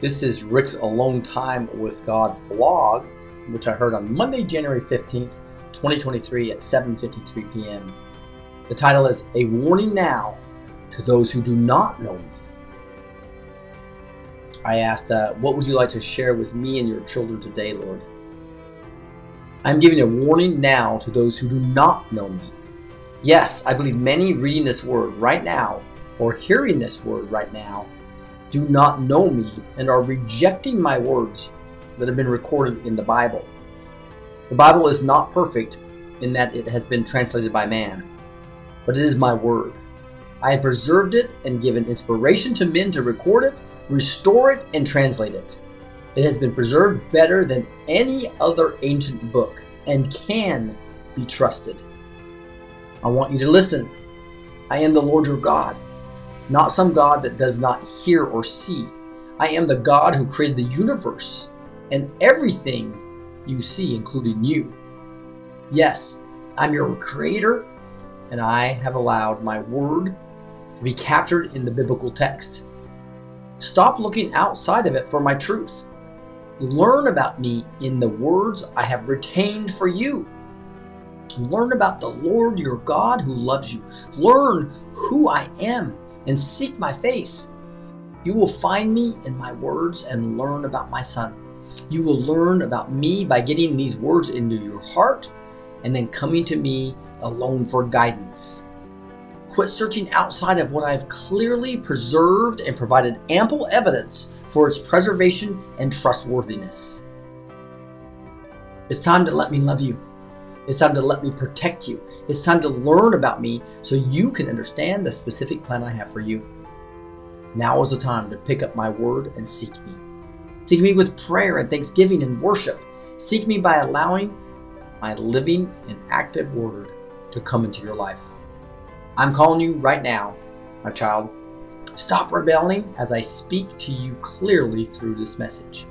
This is Rick's Alone Time with God blog, which I heard on Monday, January 15th, 2023 at 7:53 p.m. The title is A Warning Now to Those Who Do Not Know Me. I asked, uh, What would you like to share with me and your children today, Lord? I'm giving a warning now to those who do not know me. Yes, I believe many reading this word right now or hearing this word right now do not know me and are rejecting my words that have been recorded in the Bible. The Bible is not perfect in that it has been translated by man, but it is my word. I have preserved it and given inspiration to men to record it, restore it, and translate it. It has been preserved better than any other ancient book and can be trusted. I want you to listen. I am the Lord your God not some God that does not hear or see. I am the God who created the universe and everything you see, including you. Yes, I'm your creator, and I have allowed my word to be captured in the biblical text. Stop looking outside of it for my truth. Learn about me in the words I have retained for you. Learn about the Lord your God who loves you. Learn who I am and seek my face. You will find me in my words and learn about my son. You will learn about me by getting these words into your heart and then coming to me alone for guidance. Quit searching outside of what I've clearly preserved and provided ample evidence for its preservation and trustworthiness. It's time to let me love you. It's time to let me protect you. It's time to learn about me so you can understand the specific plan I have for you. Now is the time to pick up my word and seek me. Seek me with prayer and thanksgiving and worship. Seek me by allowing my living and active word to come into your life. I'm calling you right now, my child. Stop rebelling as I speak to you clearly through this message.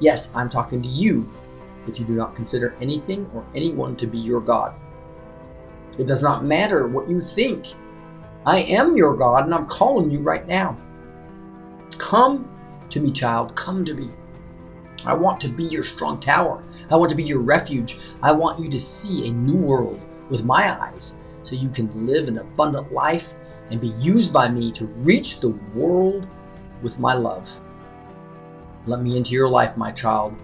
Yes, I'm talking to you if you do not consider anything or anyone to be your God. It does not matter what you think. I am your God and I'm calling you right now. Come to me, child. Come to me. I want to be your strong tower. I want to be your refuge. I want you to see a new world with my eyes so you can live an abundant life and be used by me to reach the world with my love. Let me into your life, my child,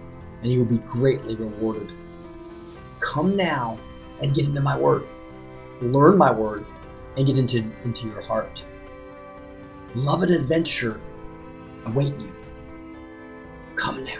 and you will be greatly rewarded. Come now and get into my word. Learn my word and get into, into your heart. Love and adventure await you. Come now.